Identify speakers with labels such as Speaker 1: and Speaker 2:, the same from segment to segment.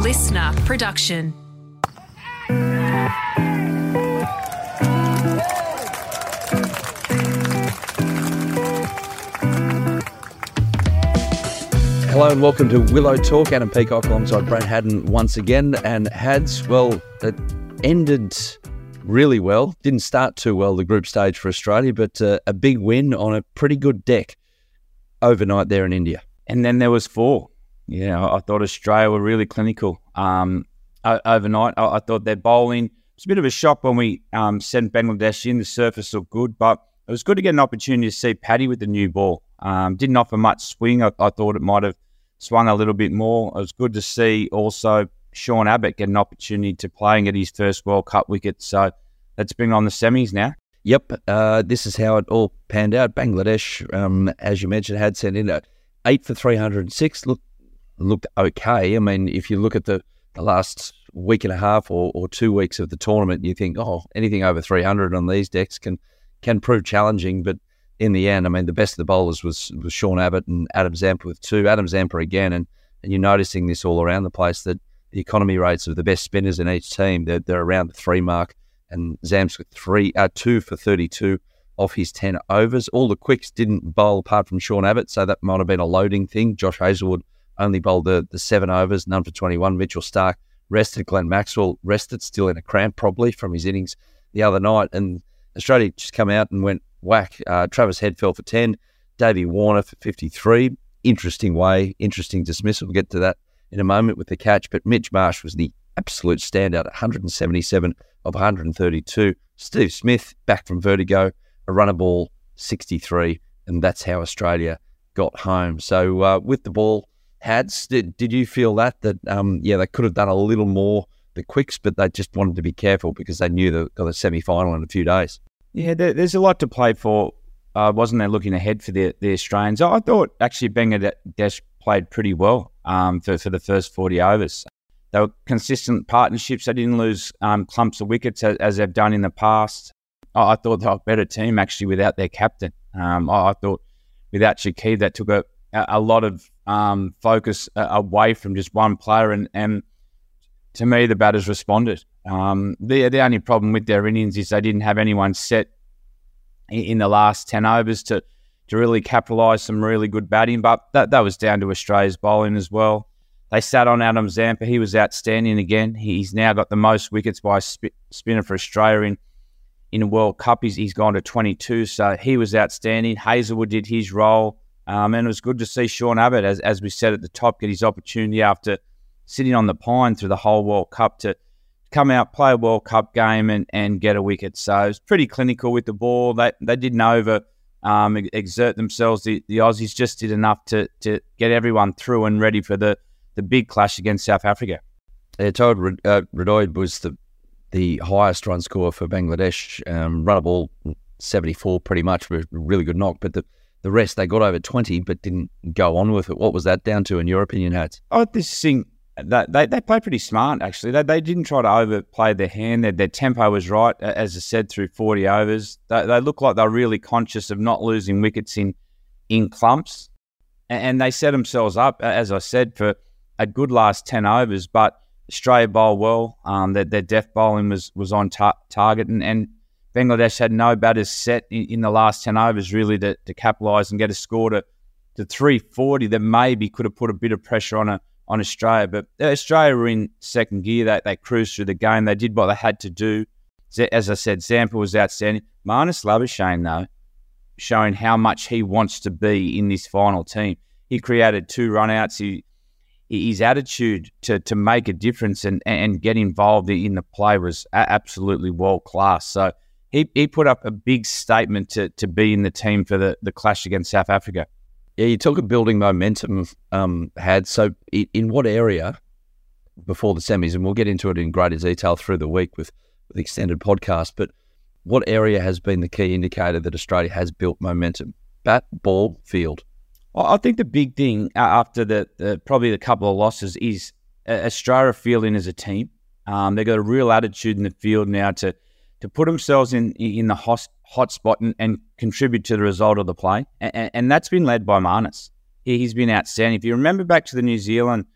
Speaker 1: listener production.
Speaker 2: Hello and welcome to Willow Talk. Adam Peacock alongside Brad Haddin once again. And Hads, well, it ended really well. Didn't start too well, the group stage for Australia, but uh, a big win on a pretty good deck overnight there in India.
Speaker 3: And then there was four. Yeah, I thought Australia were really clinical um, overnight. I, I, thought their bowling was a bit of a shock when we um, sent Bangladesh in. The surface looked good, but it was good to get an opportunity to see Paddy with the new ball. Um, didn't offer much swing. I, I, thought it might have swung a little bit more. It was good to see also Sean Abbott get an opportunity to play and get his first World Cup wicket. So let's bring on the semis now.
Speaker 2: Yep, uh, this is how it all panned out. Bangladesh, um, as you mentioned, had sent in a eight for 306. Looked, looked okay. I mean, if you look at the, the last week and a half or, or two weeks of the tournament, you think, oh, anything over 300 on these decks can can prove challenging. But in the end, I mean, the best of the bowlers was was Sean Abbott and Adam Zampa with two. Adam Zampa again, and, and you're noticing this all around the place that the economy rates of the best spinners in each team they're, they're around the three mark, and Zam's with three, uh, two for 32 off his 10 overs. All the quicks didn't bowl apart from Sean Abbott, so that might have been a loading thing. Josh Hazlewood only bowled the, the seven overs, none for 21. Mitchell Starc rested. Glenn Maxwell rested, still in a cramp probably from his innings the other night. And Australia just come out and went whack. Uh, Travis Head fell for 10, Davey Warner for 53. Interesting way, interesting dismissal. We'll get to that in a moment with the catch. But Mitch Marsh was the absolute standout 177 of 132. Steve Smith back from Vertigo, a runner ball 63. And that's how Australia got home. So uh, with the ball, Hads, did, did you feel that? That, um, yeah, they could have done a little more the quicks, but they just wanted to be careful because they knew they got a semi final in a few days.
Speaker 3: Yeah, there, there's a lot to play for. Uh, wasn't there looking ahead for the, the Australians? I thought actually Bangladesh played pretty well um, for, for the first 40 overs. They were consistent partnerships. They didn't lose um, clumps of wickets as, as, they've done in the past. I, I, thought they were a better team actually without their captain. Um, I, I, thought without Shakib, that took a, a lot of um, focus uh, away from just one player. And, and to me, the batters responded. Um, the the only problem with their innings is they didn't have anyone set in, the last ten overs to to really capitalise some really good batting. But that that was down to Australia's bowling as well. They sat on Adam Zampa. He was outstanding again. He's now got the most wickets by a sp- spinner for Australia in in a World Cup. He's, he's gone to 22, so he was outstanding. Hazlewood did his role, um, and it was good to see Sean Abbott, as, as we said at the top, get his opportunity after sitting on the pine through the whole World Cup to come out, play a World Cup game, and, and get a wicket. So it was pretty clinical with the ball. They they didn't over um, exert themselves. The, the Aussies just did enough to to get everyone through and ready for the, the big clash against South Africa.
Speaker 2: Yeah, Towhid uh, Hridoy was the the highest run score for Bangladesh. Um, run a ball 74 pretty much, a really good knock. But the, the rest, they got over 20 but didn't go on with it. What was that down to, in your opinion, Hads?
Speaker 3: Oh, this thing, that they, they played pretty smart actually. They, they didn't try to overplay their hand. Their, their tempo was right, as I said, through forty overs. They, they look like they're really conscious of not losing wickets in in clumps, and, and they set themselves up, as I said, for a good last ten overs. But Australia bowled well. Um, their, their death bowling was was on tar- target, and, and Bangladesh had no batters set in, in the last ten overs really to, to capitalise and get a score to to 340 that maybe could have put a bit of pressure on a on Australia. But Australia were in second gear. They, they cruised through the game. They did what they had to do. As I said, Zampa was outstanding. Marnus Labuschagne, though, showing how much he wants to be in this final team. He created two runouts. He, his attitude to, to make a difference and, and get involved in the play was absolutely world class. So he, he put up a big statement to, to be in the team for the, the clash against South Africa.
Speaker 2: Yeah, you talk of building momentum, um, had so in what area before the semis, and we'll get into it in greater detail through the week with with the extended podcast. But what area has been the key indicator that Australia has built momentum? Bat, ball, field.
Speaker 3: I think the big thing after the, the probably the couple of losses is uh, Australia feeling as a team. Um, they've got a real attitude in the field now to to put themselves in in the hot, hot spot and, and contribute to the result of the play. And, and that's been led by Marnus. He's been outstanding. If you remember back to the New Zealand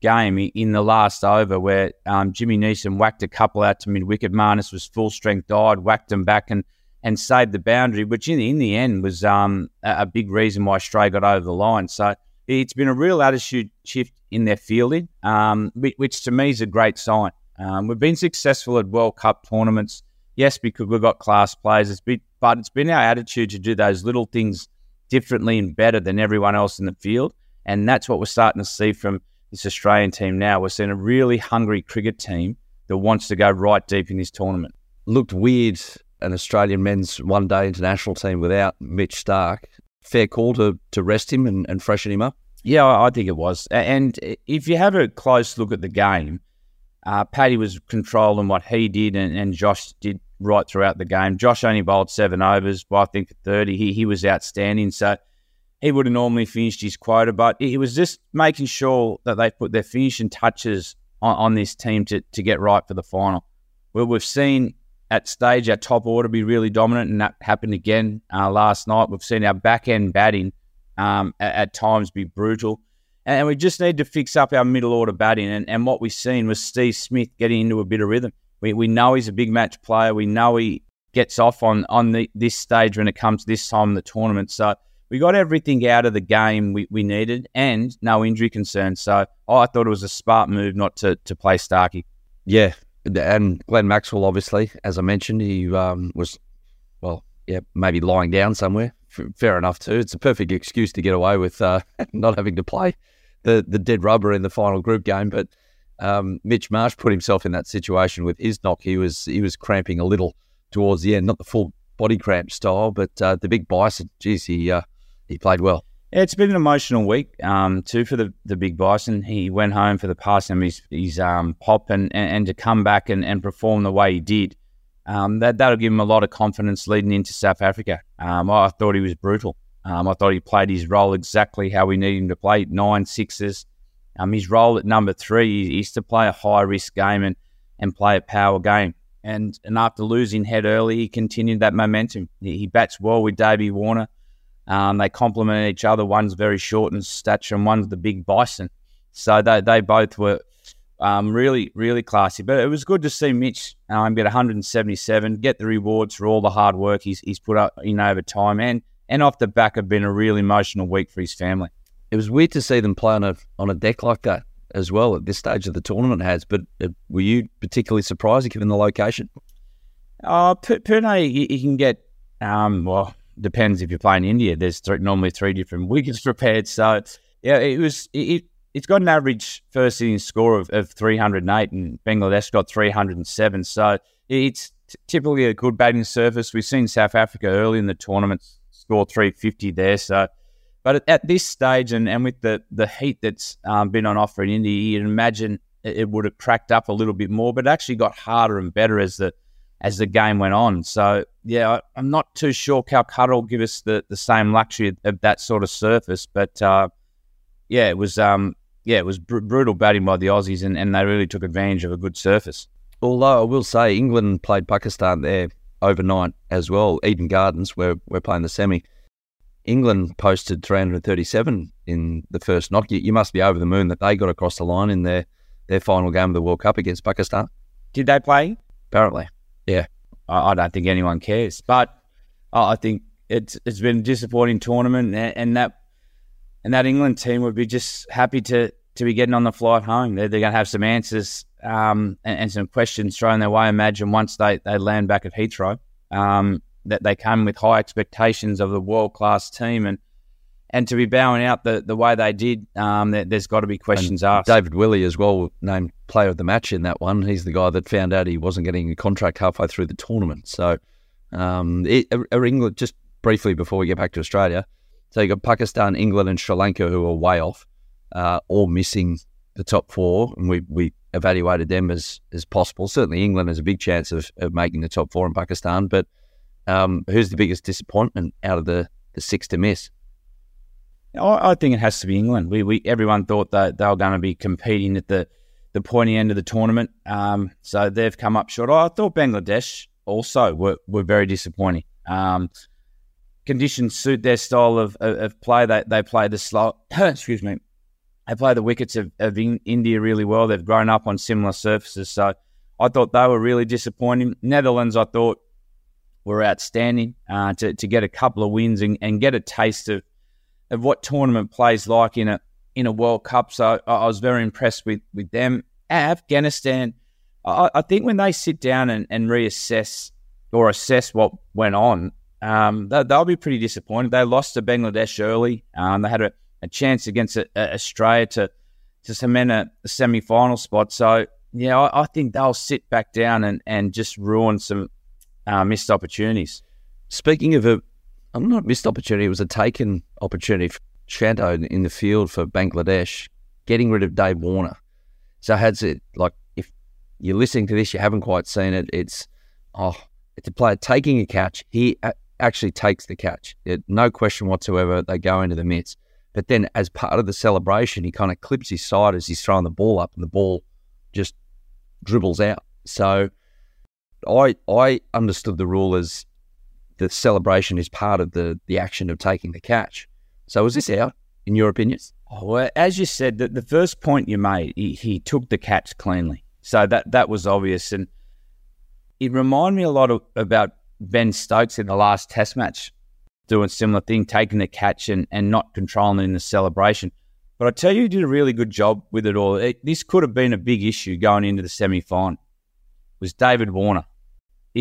Speaker 3: game in the last over where um, Jimmy Neesham whacked a couple out to mid wicket. Marnus was full strength, died, whacked them back, and and saved the boundary, which in, in the end was um, a, a big reason why Stray got over the line. So it's been a real attitude shift in their fielding, um, which, which, to me is a great sign. Um, we've been successful at World Cup tournaments, yes, because we've got class players, it's been, but it's been our attitude to do those little things differently and better than everyone else in the field. And that's what we're starting to see from this Australian team now. We're seeing a really hungry cricket team that wants to go right deep in this tournament.
Speaker 2: Looked weird, an Australian men's one day international team without Mitch Starc. Fair call to, to rest him and, and freshen him up?
Speaker 3: Yeah, I think it was. And if you have a close look at the game, uh, Paddy was controlling what he did and, and, Josh did right throughout the game. Josh only bowled seven overs, but I think for 30, he, he was outstanding. So he would have normally finished his quota, but he was just making sure that they put their finishing touches on, on this team to, to get right for the final. Well, we've seen at stage our top order be really dominant, and that happened again uh, last night. We've seen our back end batting um, at, at, times be brutal. And we just need to fix up our middle order batting. And, and what we've seen was Steve Smith getting into a bit of rhythm. We, we know he's a big match player. We know he gets off on, on the, this stage when it comes this time in the tournament. So we got everything out of the game we, we needed and no injury concerns. So I thought it was a smart move not to, to play Starkey.
Speaker 2: Yeah. And Glenn Maxwell, obviously, as I mentioned, he um, was, well, yeah, maybe lying down somewhere. Fair enough, too. It's a perfect excuse to get away with uh, not having to play the, the dead rubber in the final group game. But um, Mitch Marsh put himself in that situation with his knock. He was he was cramping a little towards the end, not the full body cramp style, but uh, the big bison. Geez, he uh, he played well.
Speaker 3: Yeah, it's been an emotional week um, too for the, the big bison. He went home for the passing of his, his um, pop and, and, and, to come back and, and perform the way he did. Um, that that'll give him a lot of confidence leading into South Africa. Um, I thought he was brutal. Um, I thought he played his role exactly how we need him to play nine sixes. Um, his role at number three is to play a high risk game and, and play a power game. And and after losing head early, he continued that momentum. He, he bats well with Davey Warner. Um, they complement each other. One's very short in stature, and one's the big bison. So they, they both were um, really, really classy. But it was good to see Mitch um, get 177, get the rewards for all the hard work he's, he's put up in over time, and and off the back have been a real emotional week for his family.
Speaker 2: It was weird to see them play on a on a deck like that as well at this stage of the tournament. Hads, but uh, were you particularly surprised given the location?
Speaker 3: Uh, Pune, you, you can get um, well depends if you're playing India. There's th- normally three different wickets prepared. So yeah, it was it. It's got an average first innings score of, of 308, and Bangladesh got 307. So it's t- typically a good batting surface. We've seen South Africa early in the tournament score 350 there. So, but at, at this stage, and, and with the the heat that's um, been on offer in India, you'd imagine it, it would have cracked up a little bit more, but it actually got harder and better as the as the game went on. So yeah, I, am not too sure Calcutta will give us the, the same luxury of that sort of surface, but uh, yeah, it was um, yeah, it was br- brutal batting by the Aussies, and, and they really took advantage of a good surface.
Speaker 2: Although I will say England played Pakistan there overnight as well. Eden Gardens, where we're playing the semi. England posted 337 in the first knock. You, you must be over the moon that they got across the line in their, their final game of the World Cup against Pakistan.
Speaker 3: Did they play?
Speaker 2: Apparently. Yeah,
Speaker 3: I, I don't think anyone cares. But I think it's it's been a disappointing tournament, and that and that England team would be just happy to to be getting on the flight home. They're, they're going to have some answers um, and, and, some questions thrown their way. Imagine once they, they land back at Heathrow, um, that they come with high expectations of the world class team, and and to be bowing out the, the way they did, um, there, has got to be questions and asked.
Speaker 2: David Willey as well named player of the match in that one. He's the guy that found out he wasn't getting a contract halfway through the tournament. So, um, it, England just briefly before we get back to Australia. So you've got Pakistan, England, and Sri Lanka who are way off, uh, all missing the top four, and we we evaluated them as as possible. Certainly, England has a big chance of, of making the top four in Pakistan, but um, who's the biggest disappointment out of the the six to miss?
Speaker 3: I, think it has to be England. We, we everyone thought that they were going to be competing at the the pointy end of the tournament, um, so they've come up short. I thought Bangladesh also were, were very disappointing. Um, conditions suit their style of, of, of, play. They they play the slow. excuse me. they play the wickets of, of in, India really well. They've grown up on similar surfaces. So I thought they were really disappointing. Netherlands, I thought, were outstanding uh, to, to get a couple of wins and, and get a taste of, of what tournament plays like in a in a World Cup. So I, I was very impressed with, with them. Afghanistan, I, I, think when they sit down and, and reassess or assess what went on, um, they, will be pretty disappointed. They lost to Bangladesh early. Um, they had a, a chance against a, a Australia to to cement a, a semi final spot. So yeah, I, I, think they'll sit back down and, and just ruin some uh, missed opportunities.
Speaker 2: Speaking of a, I'm not missed opportunity. It was a taken opportunity. For Shanto in the field for Bangladesh, getting rid of Dave Warner. So has it like if you're listening to this, you haven't quite seen it. It's oh, it's a player taking a catch. He actually takes the catch. It, no question whatsoever. They go into the mitts. But then, as part of the celebration, he kind of clips his side as he's throwing the ball up, and the ball just dribbles out. So, I I understood the rule as the celebration is part of the the action of taking the catch. So, is this out in your opinion?
Speaker 3: Oh, well, as you said, the, the first point you made, he, he took the catch cleanly. So that that was obvious, and it reminded me a lot of about Ben Stokes in the last Test match doing similar thing, taking the catch and, and not controlling in the celebration. But I tell you, he did a really good job with it all. It, this could have been a big issue going into the semi final. Was David Warner?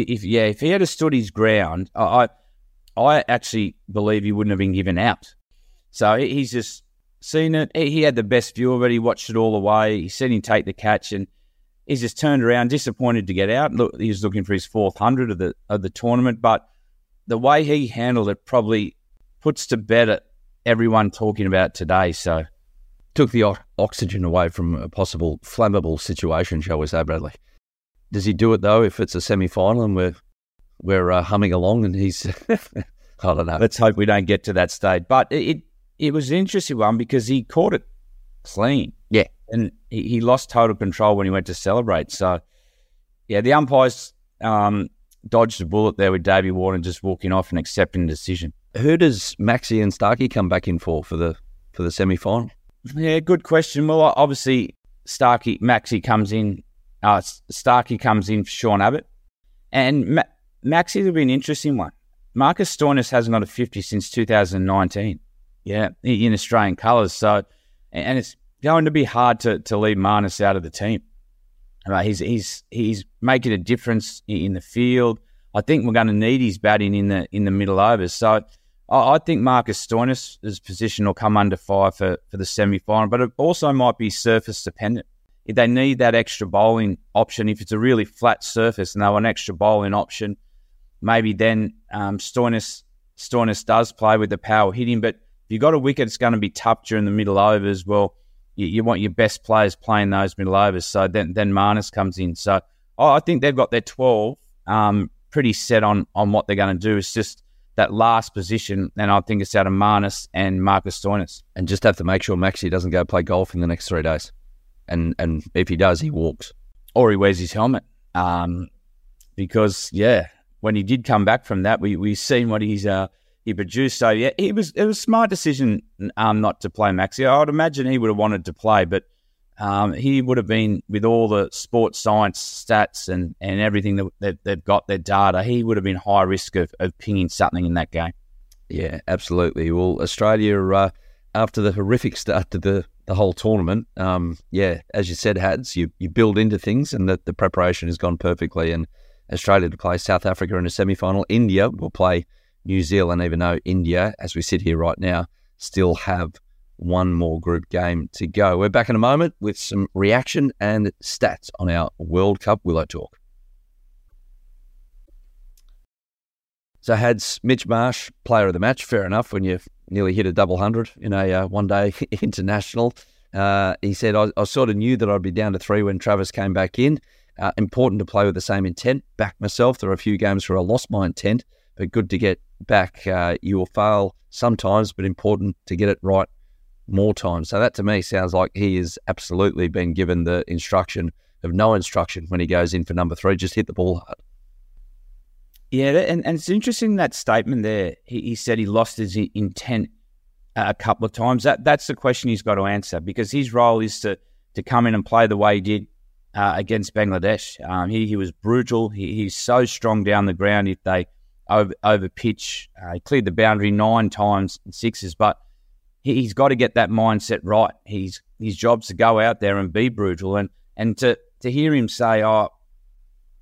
Speaker 3: If yeah, if he had stood his ground, I I actually believe he wouldn't have been given out. So he's just seen it. He had the best view of it. He watched it all the way. He seen him take the catch, and he's just turned around, disappointed to get out. Look, he was looking for his fourth hundred of the of the tournament, but the way he handled it probably puts to bed everyone talking about today. So
Speaker 2: took the o- oxygen away from a possible flammable situation, shall we say, Bradley? Does he do it though if it's a semi final and we're we're uh, humming along and he's I don't know.
Speaker 3: Let's hope we don't get to that stage. But it, it, was an interesting one because he caught it clean.
Speaker 2: Yeah
Speaker 3: and he, he, lost total control when he went to celebrate. So, yeah, the umpires um, dodged a bullet there with Davey Warner just walking off and accepting the decision.
Speaker 2: Who does Maxi and Starkey come back in for for the for the semi final?
Speaker 3: Yeah, good question. Well, obviously Starkey Maxi comes in. Uh, Starkey comes in for Sean Abbott, and Ma- Maxi will be an interesting one. Marcus Stoinis hasn't got a fifty since 2019. Yeah, in Australian colours. So, and it's going to be hard to, to leave Marnus out of the team. Right, he's he's he's making a difference in the field. I think we're going to need his batting in the in the middle overs. So I, I think Marcus Stoinis' position will come under fire for, for the semi final, but it also might be surface dependent. If they need that extra bowling option, if it's a really flat surface and they want an extra bowling option, maybe then um, Stoinis Stoinis does play with the power hitting. But if you've got a wicket, it's going to be tough during the middle overs. Well, you, you, want your best players playing those middle overs. So then then Marnus comes in. So oh, I think they've got their twelve um, pretty set on on what they're going to do. It's just that last position, and I think it's out of Marnus and Marcus Stoinis.
Speaker 2: And just have to make sure Maxi doesn't go play golf in the next three days. And and if he does, he walks
Speaker 3: or he wears his helmet. Um, because yeah, when he did come back from that, we we seen what he's uh, he produced. So yeah, it was it was a smart decision um, not to play Maxi. I would imagine he would have wanted to play, but um, he would have been with all the sports science stats and, and everything that, that they've got their data. He would have been high risk of, of pinging something in that game.
Speaker 2: Yeah, absolutely. Well, Australia uh, after the horrific start to the the whole tournament, um, yeah, as you said, Hads, you you build into things, and that the preparation has gone perfectly. And Australia to play South Africa in a semi final. India will play New Zealand, even though India, as we sit here right now, still have one more group game to go. We're back in a moment with some reaction and stats on our World Cup Willow Talk. So, had Mitch Marsh, player of the match, fair enough, when you nearly hit a double hundred in a uh, one day international. Uh, he said, I, I, sort of knew that I'd be down to three when Travis came back in. Uh, important to play with the same intent. Back myself. There are a few games where I lost my intent, but good to get back. Uh, you will fail sometimes, but important to get it right more times. So that to me sounds like he has absolutely been given the instruction of no instruction when he goes in for number three. Just hit the ball hard.
Speaker 3: Yeah, and, and it's interesting that statement there. He, he said he lost his intent. a couple of times. That that's the question he's got to answer because his role is to to come in and play the way he did uh, against Bangladesh. Um, he he was brutal. He, he's so strong down the ground if they over, over pitch. Uh, he cleared the boundary nine times in sixes, but he, has got to get that mindset right. He's his job's to go out there and be brutal and and to to hear him say, "Oh,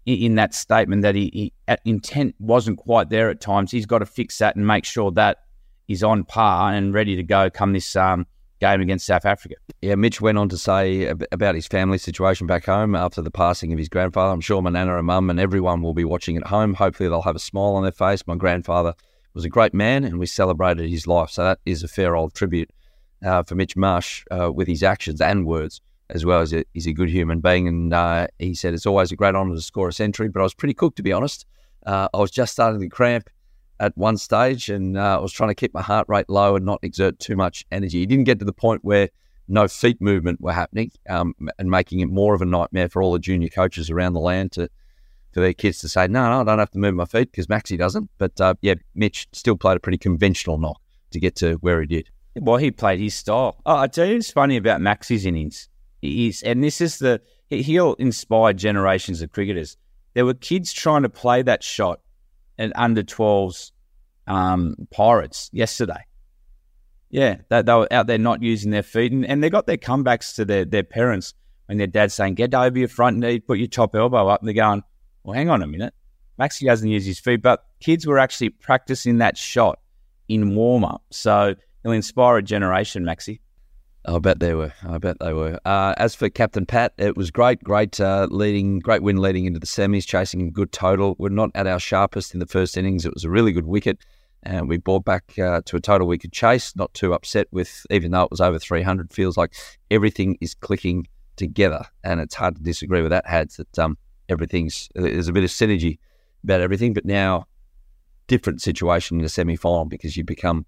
Speaker 3: in that statement that he, he intent wasn't quite there at times. He's got to fix that and make sure that is on par and ready to go come this um, game against South Africa.
Speaker 2: Yeah, Mitch went on to say about his family situation back home after the passing of his grandfather. I'm sure my nana and mum and everyone will be watching at home. Hopefully, they'll have a smile on their face. My grandfather was a great man, and we celebrated his life. So that is a fair old tribute uh, for Mitch Marsh uh, with his actions and words as well as a, he's a good human being. And uh, he said it's always a great honour to score a century, but I was pretty cooked to be honest. Uh, I was just starting to cramp at one stage, and uh, I was trying to keep my heart rate low and not exert too much energy. He didn't get to the point where no feet movement were happening, um, and making it more of a nightmare for all the junior coaches around the land to for their kids to say, no, no, I don't have to move my feet because Maxi doesn't. But uh, yeah, Mitch still played a pretty conventional knock to get to where he did.
Speaker 3: Well, he played his style. Oh, I tell you, it's funny about Maxi's innings is, and this is the he'll inspire generations of cricketers. There were kids trying to play that shot at under 12s um, Pirates yesterday. Yeah, they, they, were out there not using their feet, and, and they got their comebacks to their, their parents when their dad's saying, "Get over your front knee, put your top elbow up," and they're going, "Well, hang on a minute, Maxi doesn't use his feet," but kids were actually practicing that shot in warm up, so he'll inspire a generation, Maxi.
Speaker 2: I bet they were. I bet they were. Uh, as for Captain Pat, it was great, great uh, leading, great win leading into the semis, chasing a good total. We're not at our sharpest in the first innings. It was a really good wicket, and we brought back uh, to a total we could chase. Not too upset with, even though it was over 300. Feels like everything is clicking together, and it's hard to disagree with that. Hads that um, everything's there's a bit of synergy about everything, but now different situation in the semi final because you become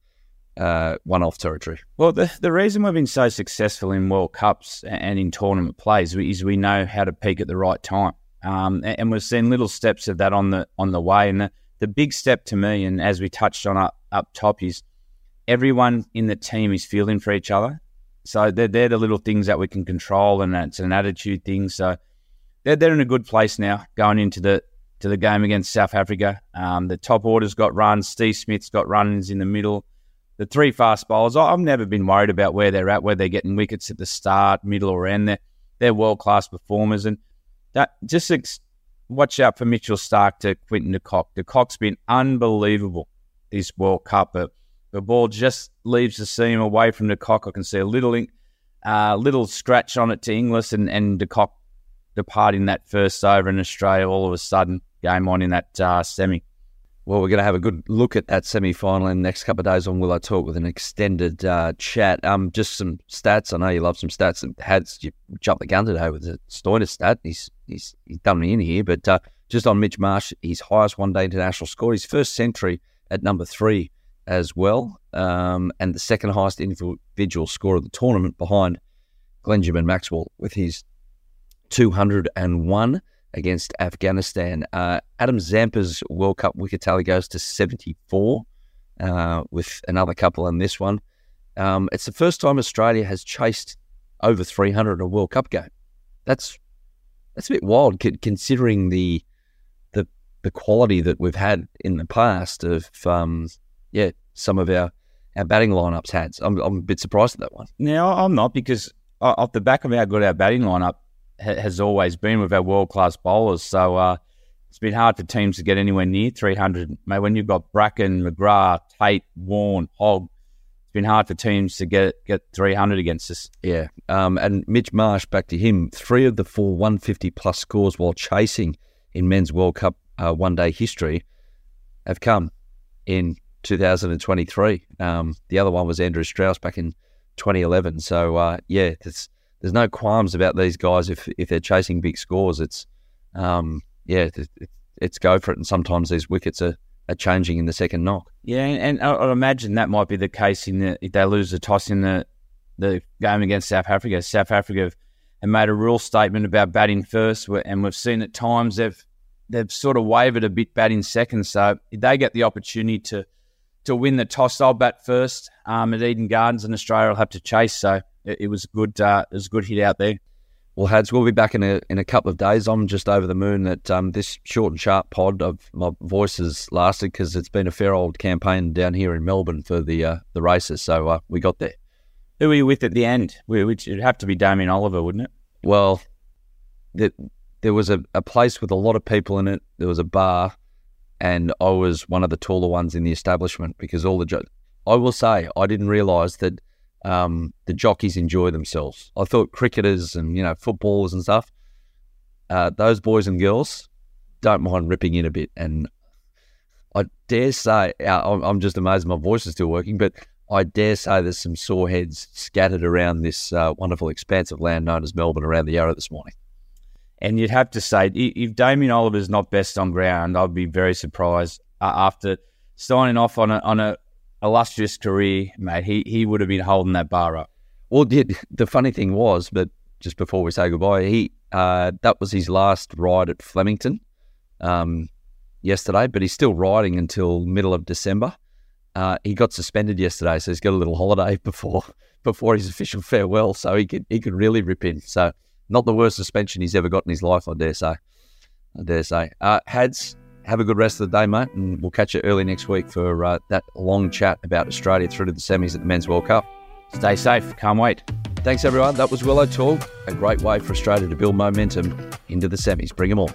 Speaker 2: uh, one-off territory.
Speaker 3: Well, the the reason we've been so successful in World Cups and in tournament plays is we know how to peak at the right time, um, and we've seen little steps of that on the on the way. And the, the big step to me, and as we touched on up up top, is everyone in the team is feeling for each other. So they're, they're the little things that we can control, and it's an attitude thing. So they're they're in a good place now going into the to the game against South Africa. Um, the top order's got runs. Steve Smith's got runs in the middle the three fast bowlers, I've never been worried about where they're at, where they're getting wickets at the start, middle, or end. They're, they're world class performers. And that just ex- watch out for Mitchell Starc to Quinton de Kock. De Kock's been unbelievable this World Cup. But the ball just leaves the seam away from de Kock. I can see a little uh, little scratch on it to Inglis and, and de Kock departing that first over in Australia all of a sudden. Game on in that uh, semi.
Speaker 2: Well, we're going to have a good look at that semi final in the next couple of days on Willow Talk with an extended uh, chat. Um, Just some stats. I know you love some stats. And had you jumped the gun today with the Stoinis stat. He's, he's, he's done me in here. But uh, just on Mitch Marsh, his highest one day international score, his first century at number three as well, um, and the second highest individual score of the tournament behind Glenjamin Maxwell with his 201 against Afghanistan. Uh, Adam Zampa's World Cup wicket tally goes to 74 uh, with another couple in this one. Um, it's the first time Australia has chased over 300 in a World Cup game. That's that's a bit wild considering the the the quality that we've had in the past of um, yeah some of our our batting lineups had. I'm, I'm a bit surprised at that one.
Speaker 3: Now I'm not because off the back of how good our batting lineup ha- has always been with our world class bowlers. So uh, it's been hard for teams to get anywhere near 300. Mate, when you've got Bracken, McGrath, Tait, Warne, Hogg, it's been hard for teams to get get 300 against us.
Speaker 2: Yeah. Um, and Mitch Marsh, back to him, three of the four 150 plus scores while chasing in men's World Cup uh, one day history have come in 2023. Um, the other one was Andrew Strauss back in 2011. So, uh, yeah, it's there's no qualms about these guys if if they're chasing big scores. It's um, yeah, it's, it's go for it. And sometimes these wickets are, are changing in the second knock.
Speaker 3: Yeah, and, and I imagine that might be the case in the, if they lose the toss in the the game against South Africa. South Africa have, made a real statement about batting first, and we've seen at times they've they've sort of wavered a bit batting second. So if they get the opportunity to to win the toss. I'll bat first um, at Eden Gardens, and Australia will have to chase. So it, it was a good, uh, it was a good hit out there.
Speaker 2: Well, Hads, we'll be back in a in a couple of days. I'm just over the moon that um, this short and sharp pod of my voice has lasted because it's been a fair old campaign down here in Melbourne for the uh, the races. So uh, we got there.
Speaker 3: Who were you with at the end? Which it'd have to be Damien Oliver, wouldn't it?
Speaker 2: Well, the, there was a, a place with a lot of people in it. There was a bar, and I was one of the taller ones in the establishment because all the jo- I will say I didn't realise that um, the jockeys enjoy themselves. I thought cricketers and you know footballers and stuff, uh, those boys and girls don't mind ripping in a bit. And I dare say, uh, I'm just amazed my voice is still working, but I dare say there's some sore heads scattered around this uh, wonderful expanse of land known as Melbourne around the Yarra this morning.
Speaker 3: And you'd have to say, if Damien Oliver's not best on ground, I'd be very surprised uh, after signing off on a, on a illustrious career, mate. He he would have been holding that bar up.
Speaker 2: Well, the, the funny thing was, but just before we say goodbye, he uh, that was his last ride at Flemington um, yesterday, but he's still riding until middle of December. Uh, he got suspended yesterday, so he's got a little holiday before before his official farewell, so he could he could really rip in. So not the worst suspension he's ever got in his life, I dare say. I dare say. Uh, Hads, have a good rest of the day, mate, and we'll catch you early next week for uh, that long chat about Australia through to the semis at the Men's World Cup.
Speaker 3: Stay safe. Can't wait.
Speaker 2: Thanks, everyone. That was Willow Talk, a great way for Australia to build momentum into the semis. Bring them all.